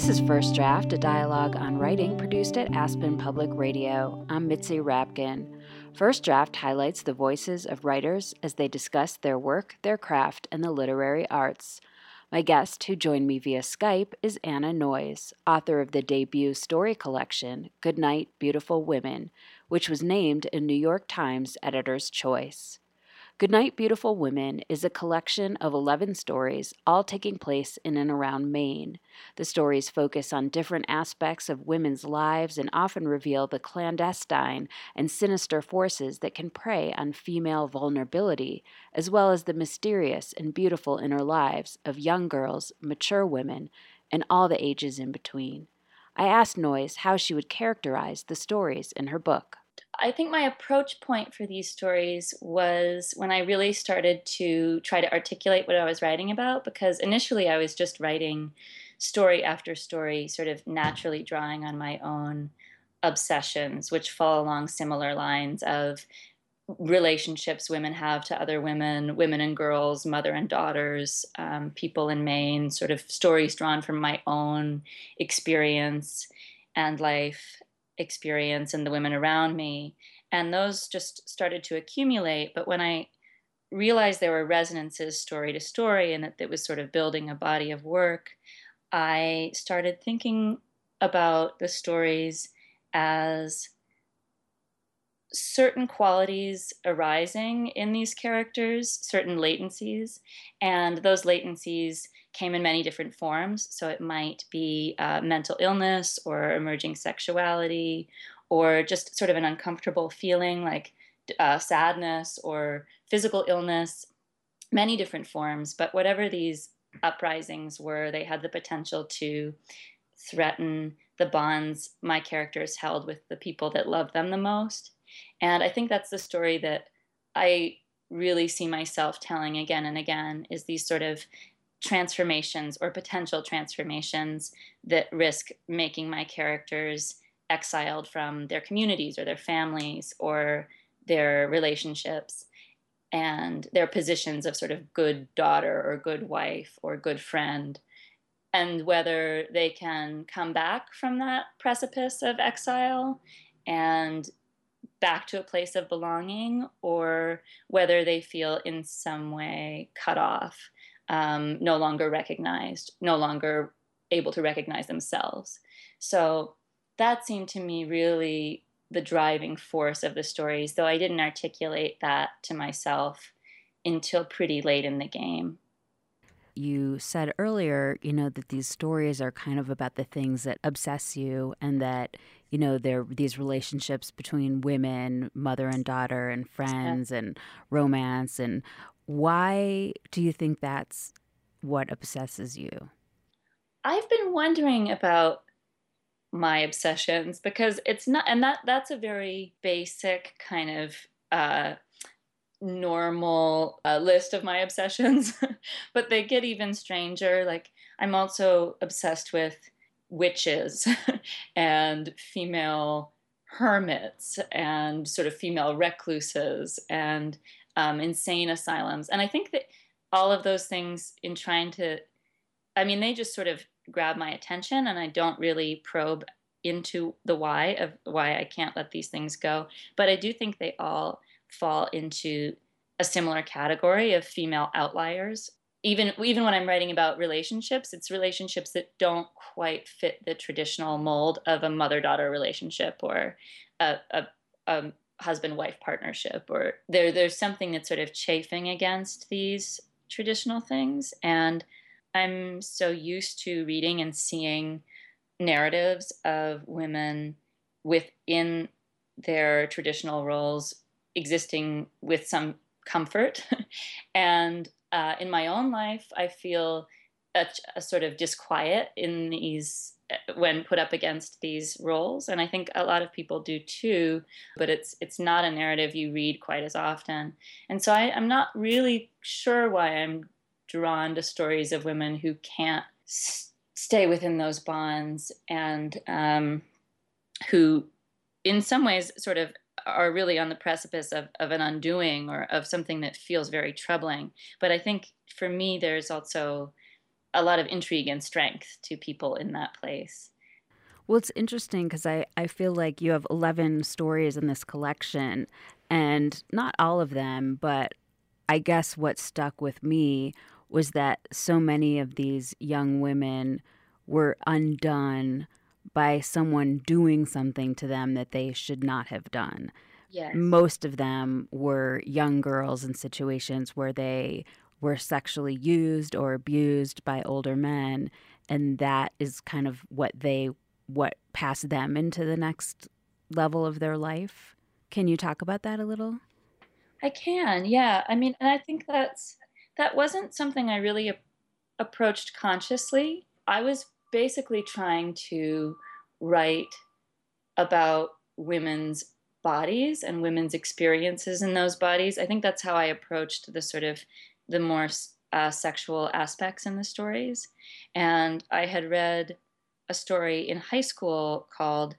This is First Draft, a dialogue on writing produced at Aspen Public Radio. I'm Mitzi Rapkin. First Draft highlights the voices of writers as they discuss their work, their craft, and the literary arts. My guest, who joined me via Skype, is Anna Noyes, author of the debut story collection, Goodnight, Beautiful Women, which was named a New York Times Editor's Choice. Goodnight, Beautiful Women is a collection of 11 stories, all taking place in and around Maine. The stories focus on different aspects of women's lives and often reveal the clandestine and sinister forces that can prey on female vulnerability, as well as the mysterious and beautiful inner lives of young girls, mature women, and all the ages in between. I asked Noyes how she would characterize the stories in her book. I think my approach point for these stories was when I really started to try to articulate what I was writing about, because initially I was just writing story after story, sort of naturally drawing on my own obsessions, which fall along similar lines of relationships women have to other women, women and girls, mother and daughters, um, people in Maine, sort of stories drawn from my own experience and life experience and the women around me. And those just started to accumulate. But when I realized there were resonances story to story and that it was sort of building a body of work, I started thinking about the stories as certain qualities arising in these characters, certain latencies, and those latencies came in many different forms. So it might be uh, mental illness or emerging sexuality or just sort of an uncomfortable feeling like uh, sadness or physical illness, many different forms. But whatever these uprisings were, they had the potential to threaten the bonds my characters held with the people that loved them the most. And I think that's the story that I really see myself telling again and again is these sort of transformations or potential transformations that risk making my characters exiled from their communities or their families or their relationships and their positions of sort of good daughter or good wife or good friend. And whether they can come back from that precipice of exile and back to a place of belonging or whether they feel in some way cut off um, no longer recognized, no longer able to recognize themselves. So that seemed to me really the driving force of the stories, though I didn't articulate that to myself until pretty late in the game. You said earlier, you know, that these stories are kind of about the things that obsess you and that, you know, there these relationships between women, mother and daughter and friends yeah. and romance and why do you think that's what obsesses you? I've been wondering about my obsessions because it's not, and that that's a very basic kind of uh, normal uh, list of my obsessions, but they get even stranger. Like I'm also obsessed with witches and female hermits and sort of female recluses and um, insane asylums. And I think that all of those things in trying to, I mean, they just sort of grab my attention and I don't really probe into the why of why I can't let these things go. But I do think they all fall into a similar category of female outliers. Even even when I'm writing about relationships, it's relationships that don't quite fit the traditional mold of a mother-daughter relationship or a, a, a husband wife partnership or there there's something that's sort of chafing against these traditional things and i'm so used to reading and seeing narratives of women within their traditional roles existing with some comfort. And uh, in my own life i feel a, a sort of disquiet in these when put up against these roles. And i think a lot of people do too but it's it's not a narrative you read quite as often. And so I, i'm not really sure why i'm drawn to stories of women who can't s- stay within those bonds and um, who in some ways sort of are really on the precipice of, of an undoing or of something that feels very troubling but i think for me there's also a lot of intrigue and strength to people in that place. Well, it's interesting because I, I feel like you have 11 stories in this collection, and not all of them, but I guess what stuck with me was that so many of these young women were undone by someone doing something to them that they should not have done. Yes. Most of them were young girls in situations where they were sexually used or abused by older men and that is kind of what they what passed them into the next level of their life. Can you talk about that a little? I can. Yeah. I mean, and I think that's that wasn't something I really approached consciously. I was basically trying to write about women's bodies and women's experiences in those bodies. I think that's how I approached the sort of the more uh, sexual aspects in the stories. And I had read a story in high school called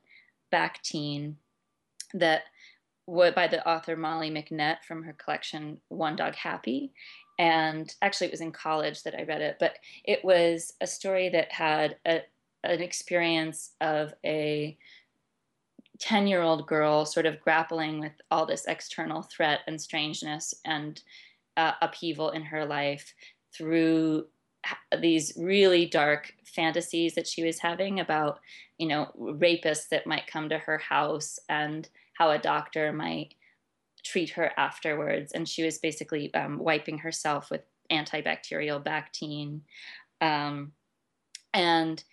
Bactine that by the author Molly McNett from her collection One Dog Happy. And actually, it was in college that I read it, but it was a story that had a, an experience of a 10 year old girl sort of grappling with all this external threat and strangeness and uh, upheaval in her life through these really dark fantasies that she was having about you know rapists that might come to her house and how a doctor might treat her afterwards. And she was basically um, wiping herself with antibacterial Bactine. Um, and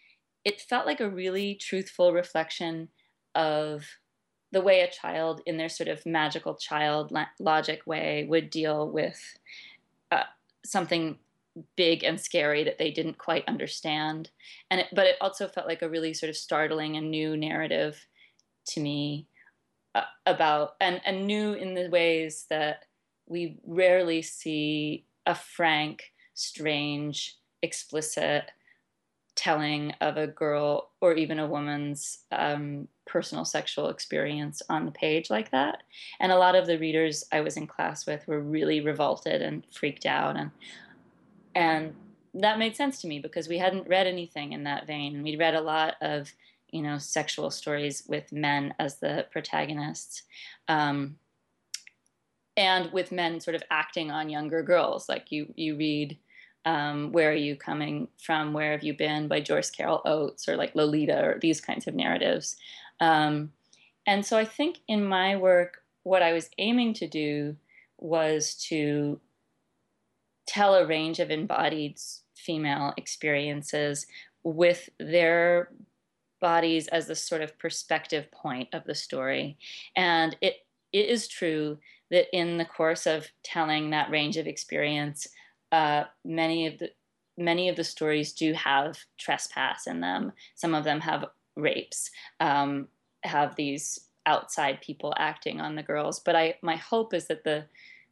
it felt like a really truthful reflection of the way a child in their sort of magical child logic way would deal with uh, something big and scary that they didn't quite understand. And it, but it also felt like a really sort of startling and new narrative to me about and and new in the ways that we rarely see a frank strange explicit telling of a girl or even a woman's um, personal sexual experience on the page like that. And a lot of the readers I was in class with were really revolted and freaked out and and that made sense to me because we hadn't read anything in that vein we'd read a lot of you know sexual stories with men as the protagonists um, and with men sort of acting on younger girls like you you read um, Where Are You Coming From? Where Have You Been by Joyce Carol Oates or like Lolita or these kinds of narratives. Um, and so I think in my work, what I was aiming to do was to tell a range of embodied female experiences with their bodies as the sort of perspective point of the story. And it, it is true that in the course of telling that range of experience, uh, many of the many of the stories do have trespass in them. Some of them have rapes, um, have these outside people acting on the girls. But I, my hope is that the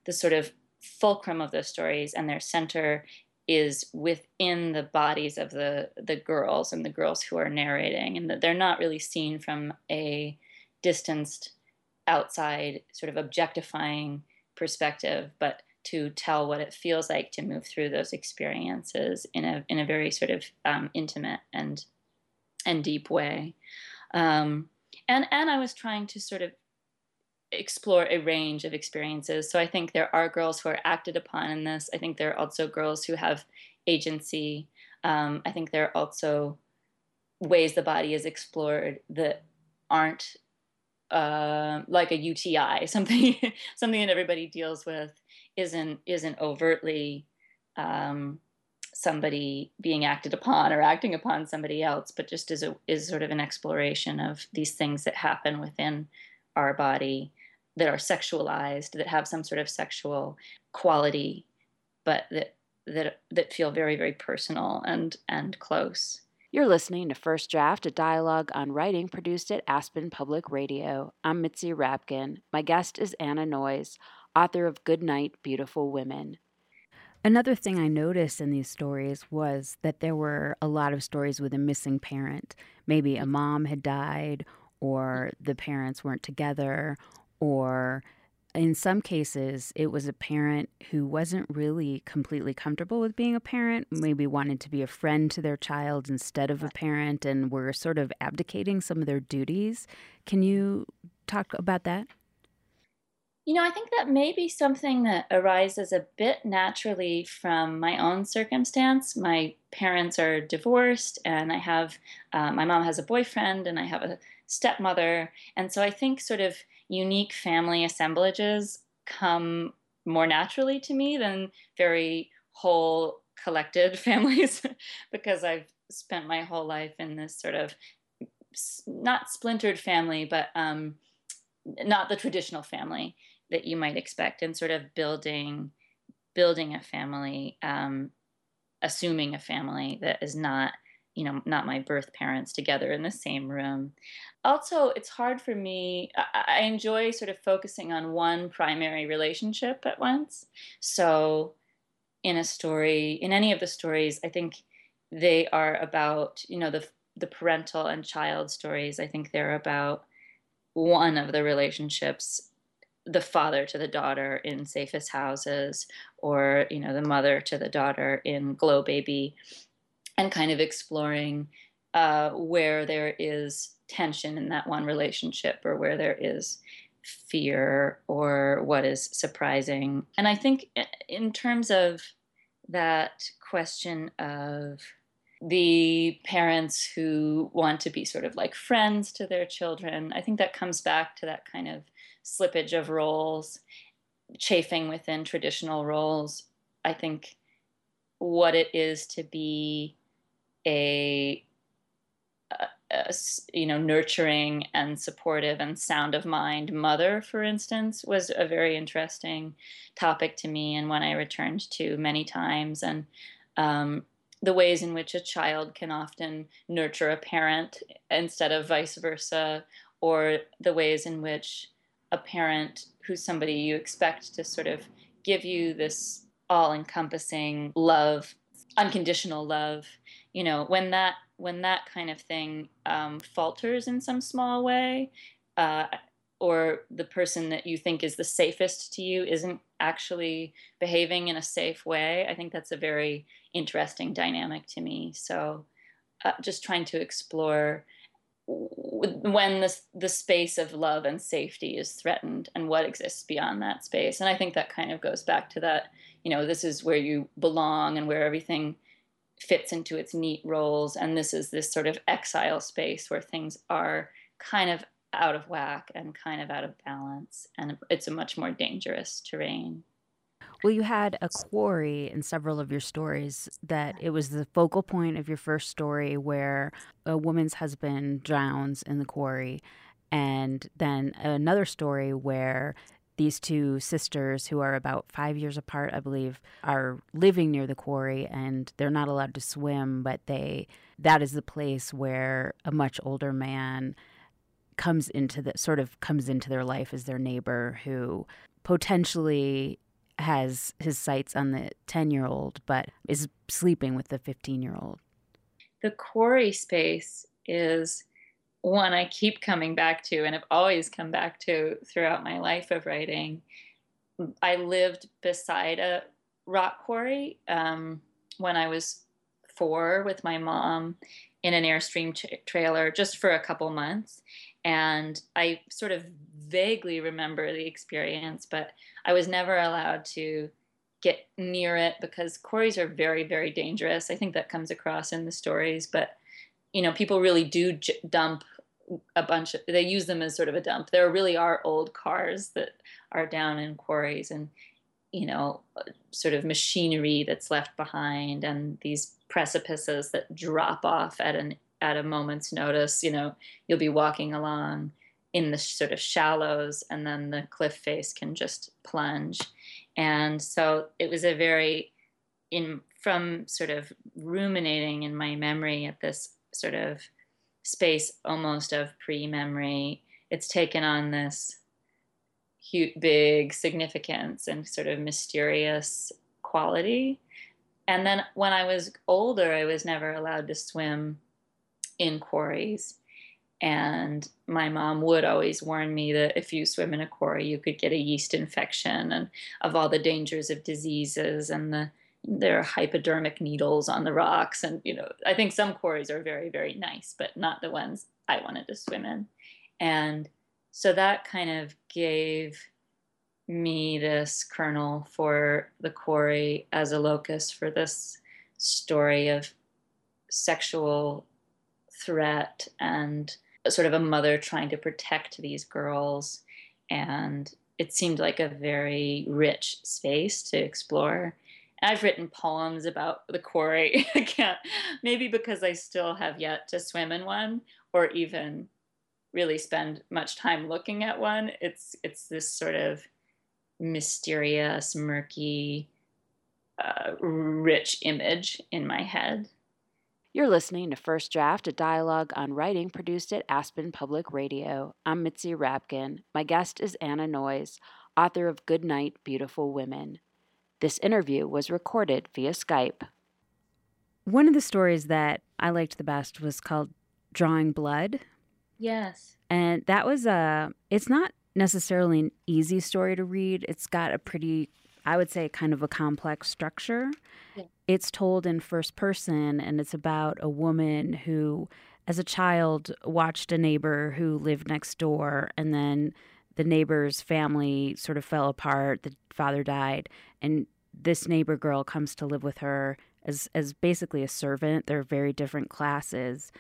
the sort of fulcrum of those stories and their center is within the bodies of the the girls and the girls who are narrating, and that they're not really seen from a distanced, outside, sort of objectifying perspective, but to tell what it feels like to move through those experiences in a in a very sort of um, intimate and and deep way. Um, and and I was trying to sort of explore a range of experiences. So I think there are girls who are acted upon in this. I think there are also girls who have agency. Um, I think there are also ways the body is explored that aren't uh, like a UTI, something something that everybody deals with isn't isn't overtly um, somebody being acted upon or acting upon somebody else, but just is a is sort of an exploration of these things that happen within our body that are sexualized, that have some sort of sexual quality, but that that that feel very very personal and and close. You're listening to First Draft, a dialogue on writing produced at Aspen Public Radio. I'm Mitzi Rapkin. My guest is Anna Noyes, author of Good Night, Beautiful Women. Another thing I noticed in these stories was that there were a lot of stories with a missing parent. Maybe a mom had died, or the parents weren't together, or in some cases, it was a parent who wasn't really completely comfortable with being a parent, maybe wanted to be a friend to their child instead of a parent, and were sort of abdicating some of their duties. Can you talk about that? You know, I think that may be something that arises a bit naturally from my own circumstance. My parents are divorced, and I have uh, my mom has a boyfriend, and I have a stepmother. And so I think sort of unique family assemblages come more naturally to me than very whole collected families because I've spent my whole life in this sort of not splintered family, but um, not the traditional family that you might expect, and sort of building building a family, um, assuming a family that is not you know not my birth parents together in the same room. Also it's hard for me I, I, enjoy sort of focusing on one primary relationship at once. So in a story in any of the stories i think they are about you know the the parental and child stories i think they're about one of the relationships the father to the daughter in safest houses or you know the mother to the daughter in glow baby and kind of exploring uh, where there is tension in that one relationship or where there is fear or what is surprising. And I think, in terms of that question of the parents who want to be sort of like friends to their children, I think that comes back to that kind of slippage of roles, chafing within traditional roles. I think what it is to be a, a, a, you know nurturing and supportive and sound of mind mother for instance was a very interesting topic to me and one i returned to many times. And um, the ways in which a child can often nurture a parent instead of vice versa or the ways in which a parent who's somebody you expect to sort of give you this all encompassing love unconditional love you know when that when that kind of thing um, falters in some small way uh, or the person that you think is the safest to you isn't actually behaving in a safe way i think that's a very interesting dynamic to me. So uh, just trying to explore when the, the space of love and safety is threatened and what exists beyond that space. And i think that kind of goes back to that you know this is where you belong and where everything fits into its neat roles. And this is this sort of exile space where things are kind of out of whack and kind of out of balance. And it's a much more dangerous terrain. Well, you had a quarry in several of your stories that it was the focal point of your first story where a woman's husband drowns in the quarry. And then another story where these two sisters, who are about five years apart, I believe, are living near the quarry and they're not allowed to swim, but they that is the place where a much older man comes into the sort of comes into their life as their neighbor who potentially has his sights on the 10 year old but is sleeping with the 15 year old. The quarry space is one I keep coming back to and have always come back to throughout my life of writing. I lived beside a rock quarry um, when I was four with my mom in an Airstream tra- trailer just for a couple months. And I sort of vaguely remember the experience, but I was never allowed to get near it because quarries are very, very dangerous. I think that comes across in the stories, but you know, people really do j- dump a bunch of they use them as sort of a dump. There really are old cars that are down in quarries and you know sort of machinery that's left behind and these precipices that drop off at an at a moment's notice. You know you'll be walking along in the sort of shallows and then the cliff face can just plunge. And so it was a very in from sort of ruminating in my memory at this sort of space almost of pre-memory. It's taken on this huge big significance and sort of mysterious quality. And then when i was older i was never allowed to swim in quarries. And my mom would always warn me that if you swim in a quarry, you could get a yeast infection. And of all the dangers of diseases and the there are hypodermic needles on the rocks. And, you know, I think some quarries are very, very nice, but not the ones I wanted to swim in. And so that kind of gave me this kernel for the quarry as a locus for this story of sexual threat and sort of a mother trying to protect these girls. And it seemed like a very rich space to explore. I've written poems about the quarry. I can't, maybe because I still have yet to swim in one or even really spend much time looking at one. It's it's this sort of mysterious, murky, uh, rich image in my head. You're listening to First Draft, a dialogue on writing produced at Aspen Public Radio. I'm Mitzi Rapkin. My guest is Anna Noyes, author of Good Night, Beautiful Women. This interview was recorded via Skype. One of the stories that I liked the best was called Drawing Blood. Yes. And that was a, it's not necessarily an easy story to read. It's got a pretty, I would say, kind of a complex structure. Yeah. It's told in first person, and it's about a woman who, as a child, watched a neighbor who lived next door, and then the neighbor's family sort of fell apart. The father died, and this neighbor girl comes to live with her as as basically a servant. They're very different classes.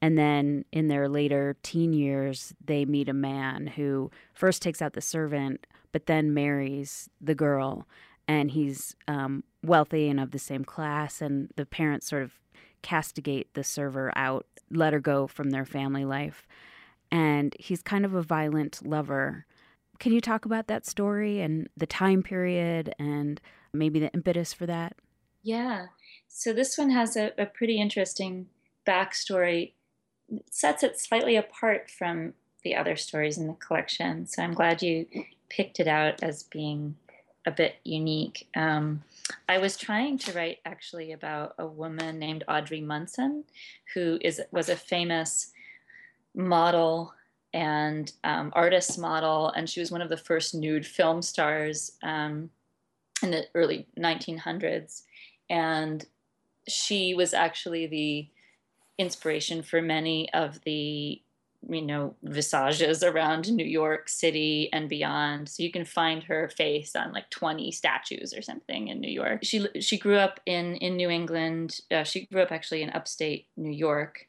And then in their later teen years, they meet a man who first takes out the servant, but then marries the girl. And he's um, wealthy and of the same class. And the parents sort of castigate the server out, let her go from their family life. And he's kind of a violent lover. Can you talk about that story and the time period and maybe the impetus for that? Yeah. So this one has a, a pretty interesting backstory sets it slightly apart from the other stories in the collection. So I'm glad you picked it out as being a bit unique. Um, I was trying to write actually about a woman named Audrey Munson, who is was a famous model and um, artist model, and she was one of the first nude film stars um, in the early 1900s. And she was actually the inspiration for many of the you know visages around New York City and beyond. So you can find her face on like 20 statues or something in New York. She she grew up in in New England. Uh, she grew up actually in upstate New York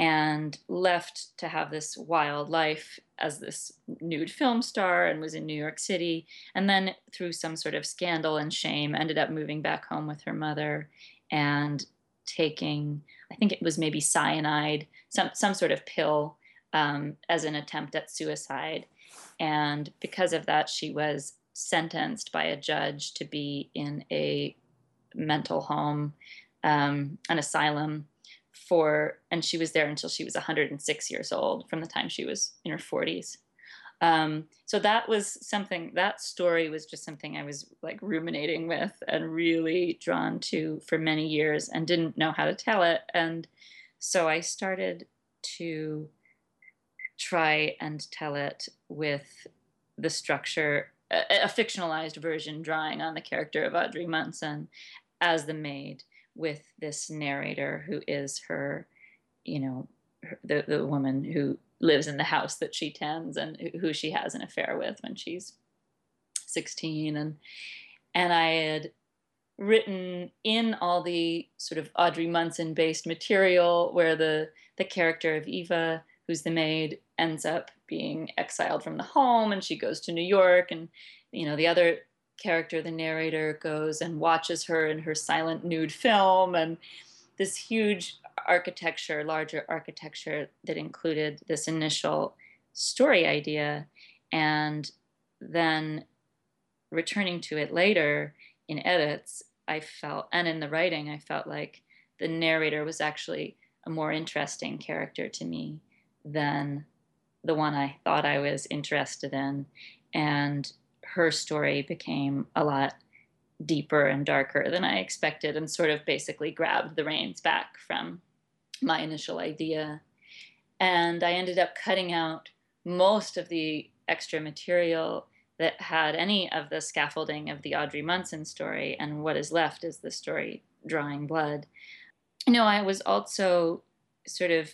and left to have this wild life as this nude film star and was in New York City. And then through some sort of scandal and shame ended up moving back home with her mother and taking, I think it was maybe cyanide, some some sort of pill, um, as an attempt at suicide, and because of that, she was sentenced by a judge to be in a mental home, um, an asylum for, and she was there until she was 106 years old, from the time she was in her 40s. Um, so that was something, that story was just something I was like ruminating with and really drawn to for many years and didn't know how to tell it. And so I started to try and tell it with the structure, a, a fictionalized version drawing on the character of Audrey Munson as the maid with this narrator who is her, you know, the, the woman who lives in the house that she tends and who she has an affair with when she's 16 and and I had written in all the sort of Audrey Munson based material where the the character of Eva who's the maid ends up being exiled from the home and she goes to New York and you know the other character the narrator goes and watches her in her silent nude film and this huge architecture, larger architecture that included this initial story idea, and then returning to it later in edits, I felt, and in the writing, I felt like the narrator was actually a more interesting character to me than the one I thought I was interested in. And her story became a lot deeper and darker than I expected and sort of basically grabbed the reins back from my initial idea. And I ended up cutting out most of the extra material that had any of the scaffolding of the Audrey Munson story, and what is left is the story Drawing Blood. You know, I was also sort of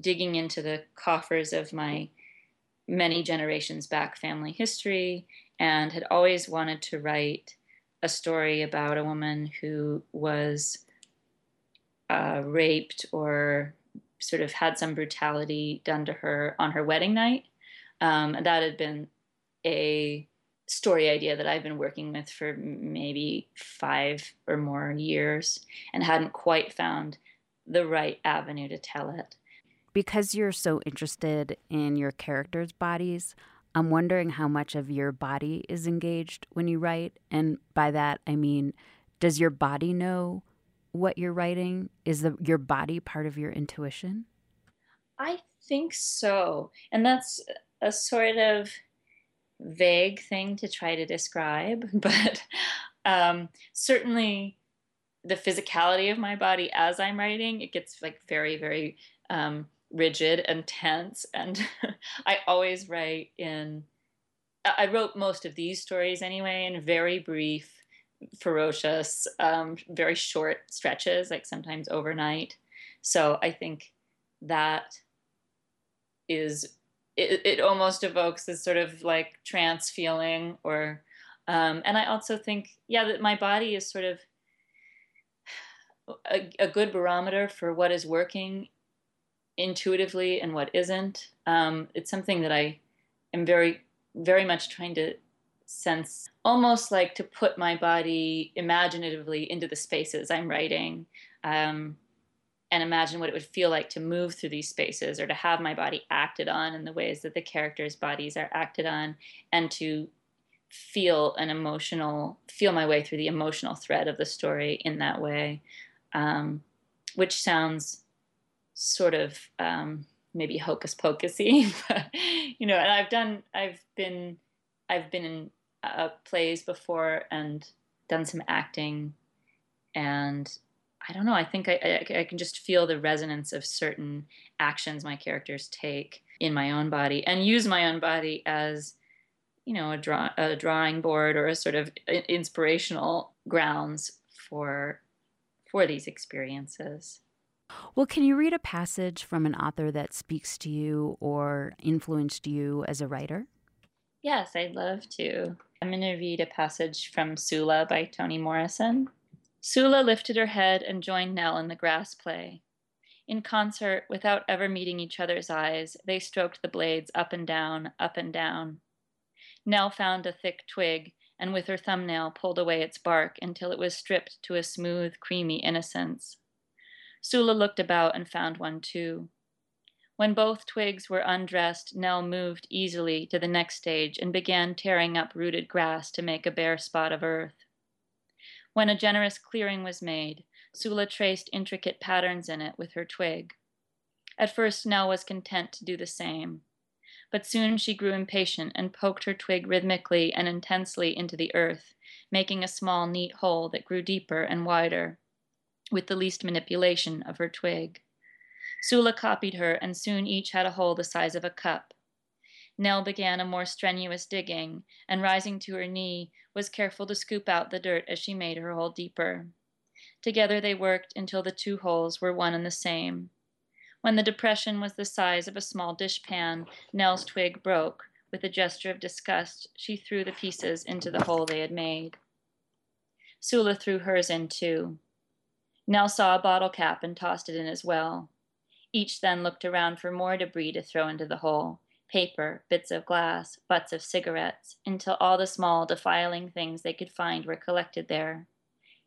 digging into the coffers of my many generations back family history and had always wanted to write a story about a woman who was uh, raped or sort of had some brutality done to her on her wedding night. Um, and that had been a story idea that I've been working with for maybe five or more years and hadn't quite found the right avenue to tell it. Because you're so interested in your characters' bodies, I'm wondering how much of your body is engaged when you write. And by that, I mean, does your body know what you're writing? Is the, your body part of your intuition? I think so. And that's a sort of vague thing to try to describe, but um, certainly the physicality of my body as I'm writing, it gets like very, very um, rigid and tense. And I always write in, I wrote most of these stories anyway in very brief, ferocious, um, very short stretches, like sometimes overnight. So I think that is it, it almost evokes this sort of like trance feeling or um, and i also think yeah that my body is sort of a, a good barometer for what is working intuitively and what isn't. Um, it's something that i am very very much trying to sense almost like to put my body imaginatively into the spaces i'm writing um, and imagine what it would feel like to move through these spaces or to have my body acted on in the ways that the characters' bodies are acted on and to feel an emotional feel my way through the emotional thread of the story in that way um, which sounds sort of um, maybe hocus pocusy but you know and i've done i've been i've been in uh, plays before and done some acting and I don't know. I think I, I, I, can just feel the resonance of certain actions my characters take in my own body and use my own body as, you know, a, draw, a drawing board or a sort of inspirational grounds for for these experiences. Well, can you read a passage from an author that speaks to you or influenced you as a writer? Yes, I'd love to. I'm going to read a passage from Sula by Toni Morrison. Sula lifted her head and joined Nell in the grass play. In concert, without ever meeting each other's eyes, they stroked the blades up and down, up and down. Nell found a thick twig and with her thumbnail pulled away its bark until it was stripped to a smooth, creamy innocence. Sula looked about and found one too. When both twigs were undressed, Nell moved easily to the next stage and began tearing up rooted grass to make a bare spot of earth. When a generous clearing was made, Sula traced intricate patterns in it with her twig. At first, Nell was content to do the same, but soon she grew impatient and poked her twig rhythmically and intensely into the earth, making a small, neat hole that grew deeper and wider with the least manipulation of her twig. Sula copied her, and soon each had a hole the size of a cup. Nell began a more strenuous digging, and rising to her knee, was careful to scoop out the dirt as she made her hole deeper. Together they worked until the two holes were one and the same. When the depression was the size of a small dishpan, Nell's twig broke. With a gesture of disgust, she threw the pieces into the hole they had made. Sula threw hers in too. Nell saw a bottle cap and tossed it in as well. Each then looked around for more debris to throw into the hole paper, bits of glass, butts of cigarettes, until all the small, defiling things they could find were collected there.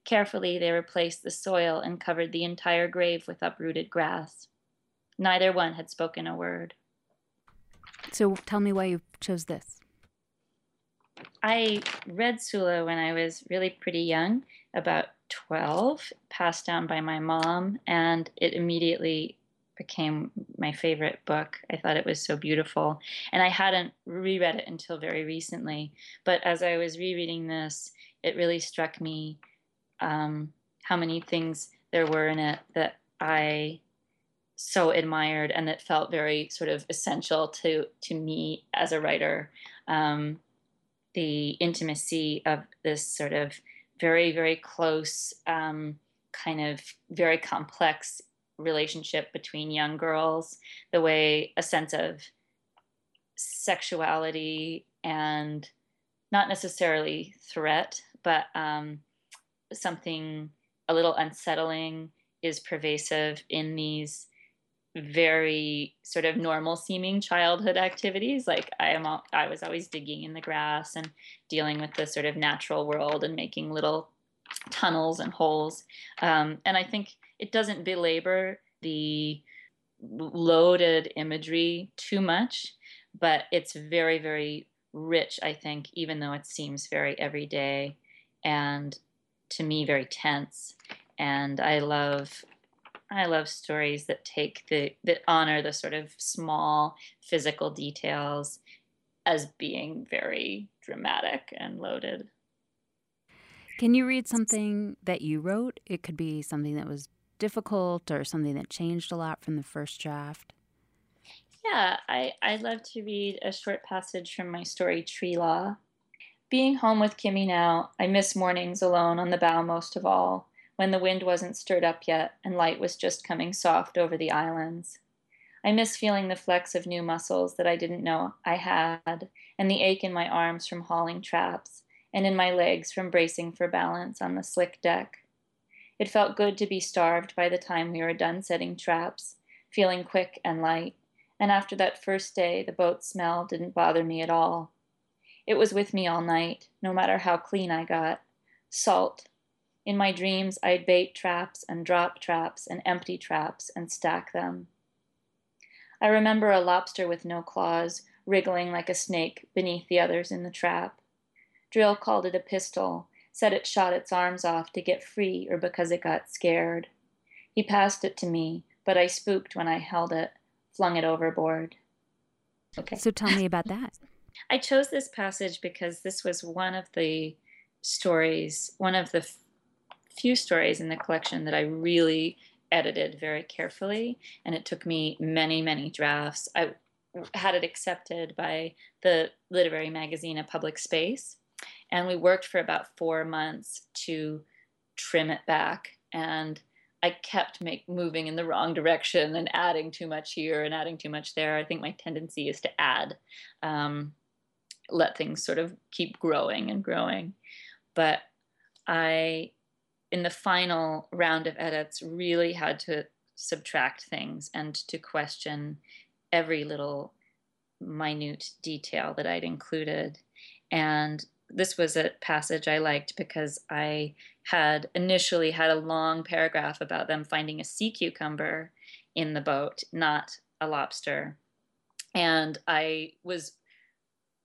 Carefully, they replaced the soil and covered the entire grave with uprooted grass. Neither one had spoken a word. So tell me why you chose this. I read Sula when I was really pretty young, about 12, passed down by my mom, and it immediately became my favorite book. I thought it was so beautiful. And I hadn't reread it until very recently. But as I was rereading this, it really struck me um, how many things there were in it that I so admired and that felt very sort of essential to to me as a writer. Um, the intimacy of this sort of very very close, um, kind of very complex relationship between young girls, the way a sense of sexuality and not necessarily threat, but um, something a little unsettling is pervasive in these very sort of normal seeming childhood activities. Like i am i was always digging in the grass and dealing with the sort of natural world and making little tunnels and holes. Um, and i think it doesn't belabor the loaded imagery too much but it's very very rich i think even though it seems very everyday and to me very tense. And i love I love stories that take the that honor the sort of small physical details as being very dramatic and loaded. Can you read something that you wrote? It could be something that was difficult or something that changed a lot from the first draft. Yeah, I, I love to read a short passage from my story Tree Law. Being home with Kimmy now, I miss mornings alone on the bow most of all when the wind wasn't stirred up yet and light was just coming soft over the islands. I miss feeling the flex of new muscles that I didn't know I had, and the ache in my arms from hauling traps, and in my legs from bracing for balance on the slick deck. It felt good to be starved by the time we were done setting traps, feeling quick and light, and after that first day, the boat smell didn't bother me at all. It was with me all night, no matter how clean I got. Salt, in my dreams, I'd bait traps and drop traps and empty traps and stack them. I remember a lobster with no claws, wriggling like a snake beneath the others in the trap. Drill called it a pistol, said it shot its arms off to get free or because it got scared. He passed it to me, but I spooked when I held it, flung it overboard. Okay. So tell me about that. I chose this passage because this was one of the stories, one of the few stories in the collection that I really edited very carefully, and it took me many, many drafts. I had it accepted by the literary magazine A Public Space, and we worked for about four months to trim it back. And I kept make, moving in the wrong direction and adding too much here and adding too much there. I think my tendency is to add, um, let things sort of keep growing and growing. But I in the final round of edits really had to subtract things and to question every little minute detail that I'd included. And this was a passage I liked because I had initially had a long paragraph about them finding a sea cucumber in the boat, not a lobster. And I was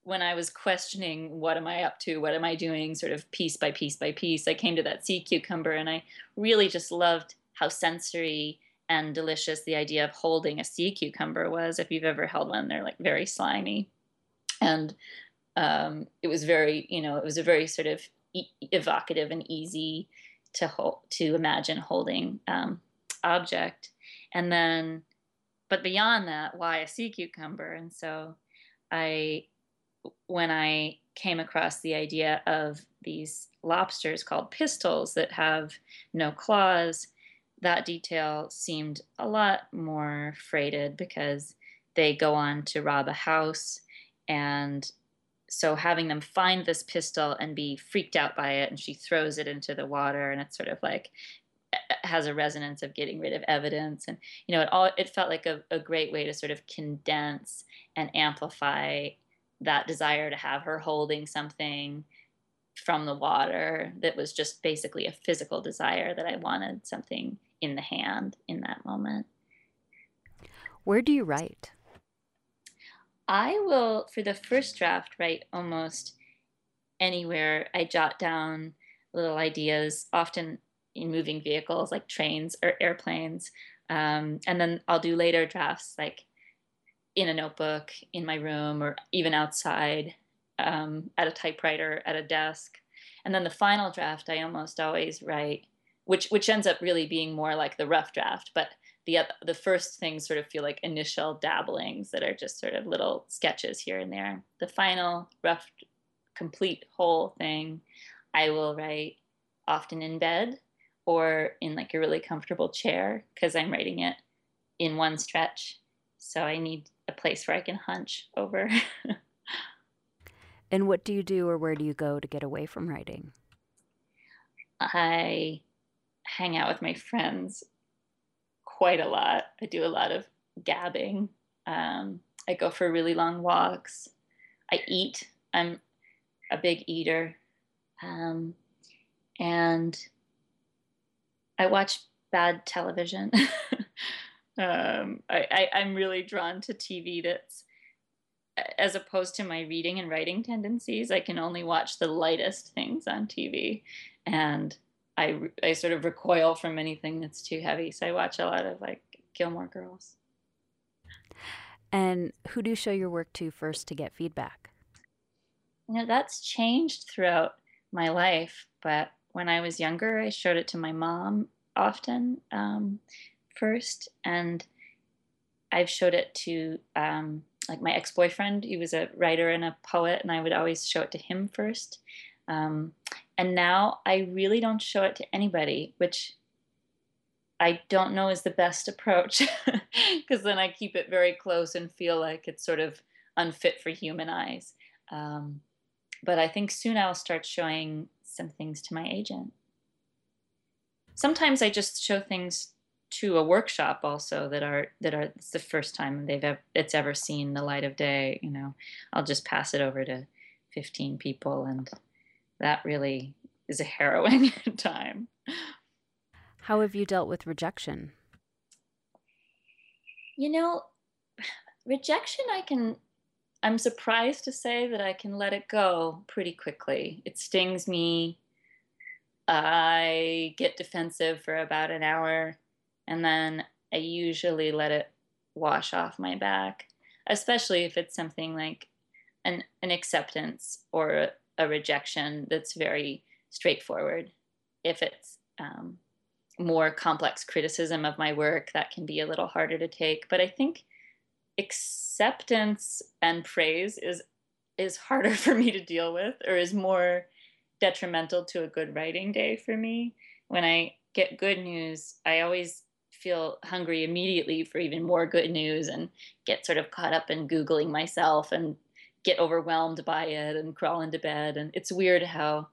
when I was questioning what am I up to, what am I doing, sort of piece by piece by piece, I came to that sea cucumber and I really just loved how sensory and delicious the idea of holding a sea cucumber was. If you've ever held one, they're like very slimy. And um, it was very, you know, it was a very sort of e- evocative and easy to hold, to imagine holding um, object. And then, but beyond that, why a sea cucumber? And so I when I came across the idea of these lobsters called pistols that have no claws, that detail seemed a lot more freighted because they go on to rob a house. And so having them find this pistol and be freaked out by it, and she throws it into the water, and it's sort of like has a resonance of getting rid of evidence and you know it all it felt like a, a great way to sort of condense and amplify that desire to have her holding something from the water that was just basically a physical desire that I wanted something in the hand in that moment. Where do you write? I will, for the first draft, write almost anywhere. I jot down little ideas, often in moving vehicles like trains or airplanes. Um, and then I'll do later drafts like in a notebook in my room or even outside um, at a typewriter at a desk and then the final draft i almost always write which which ends up really being more like the rough draft but the the first things sort of feel like initial dabblings that are just sort of little sketches here and there. The final rough, complete whole thing, I will write often in bed or in like a really comfortable chair because I'm writing it in one stretch. So I need a place where I can hunch over. and what do you do or where do you go to get away from writing? I hang out with my friends quite a lot. I do a lot of gabbing. Um, I go for really long walks. I eat. I'm a big eater. Um, and I watch bad television. um, I, I, am really drawn to TV that's, as opposed to my reading and writing tendencies, I can only watch the lightest things on TV. And I, I sort of recoil from anything that's too heavy. So I watch a lot of like Gilmore Girls. And who do you show your work to first to get feedback? You know, that's changed throughout my life. But when I was younger, I showed it to my mom often um, first. And I've showed it to um, like my ex boyfriend. He was a writer and a poet, and I would always show it to him first. Um, and now I really don't show it to anybody, which I don't know is the best approach because then I keep it very close and feel like it's sort of unfit for human eyes. Um, but I think soon I'll start showing some things to my agent. Sometimes I just show things to a workshop also that are that are it's the first time they've ever, it's ever seen the light of day. You know, I'll just pass it over to 15 people and that really is a harrowing time. How have you dealt with rejection? You know, rejection, I can, I'm surprised to say that I can let it go pretty quickly. It stings me. I get defensive for about an hour and then I usually let it wash off my back, especially if it's something like an, an acceptance or a rejection that's very straightforward. If it's um, more complex criticism of my work, that can be a little harder to take. But I think acceptance and praise is is harder for me to deal with, or is more detrimental to a good writing day for me. When I get good news, I always feel hungry immediately for even more good news and get sort of caught up in Googling myself and get overwhelmed by it and crawl into bed. And it's weird how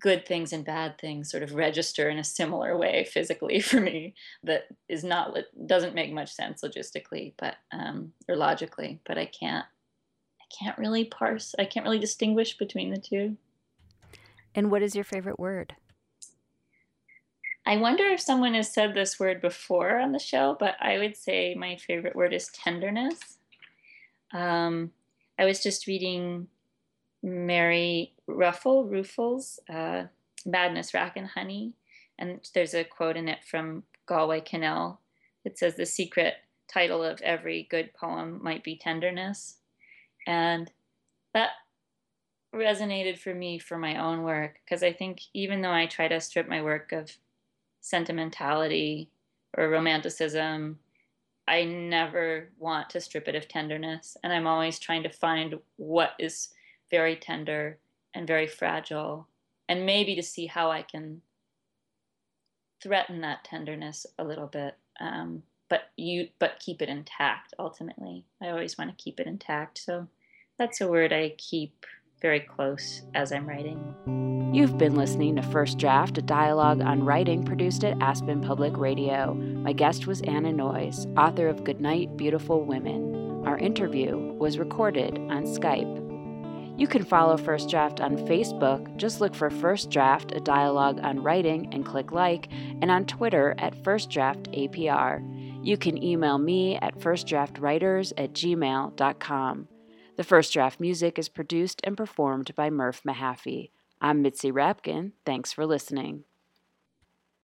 good things and bad things sort of register in a similar way physically for me that is not doesn't make much sense logistically but um, or logically but i can't i can't really parse i can't really distinguish between the two and what is your favorite word i wonder if someone has said this word before on the show but i would say my favorite word is tenderness um, I was just reading Mary Ruefle, Ruefle's, uh, Madness, Rack and Honey, and there's a quote in it from Galway Kinnell. It says, The secret title of every good poem might be tenderness. And that resonated for me for my own work because I think even though I try to strip my work of sentimentality or romanticism I never want to strip it of tenderness. And I'm always trying to find what is very tender and very fragile, and maybe to see how I can threaten that tenderness a little bit. Um, but you but keep it intact ultimately. I always want to keep it intact. So that's a word I keep very close as I'm writing. You've been listening to First Draft, a dialogue on writing produced at Aspen Public Radio. My guest was Anna Noyes, author of Goodnight, Beautiful Women. Our interview was recorded on Skype. You can follow First Draft on Facebook. Just look for First Draft, a dialogue on writing, and click like, and on Twitter at First Draft APR. You can email me at firstdraftwriters at gmail.com. The first draft music is produced and performed by Murph Mahaffey. I'm Mitzi Rapkin. Thanks for listening.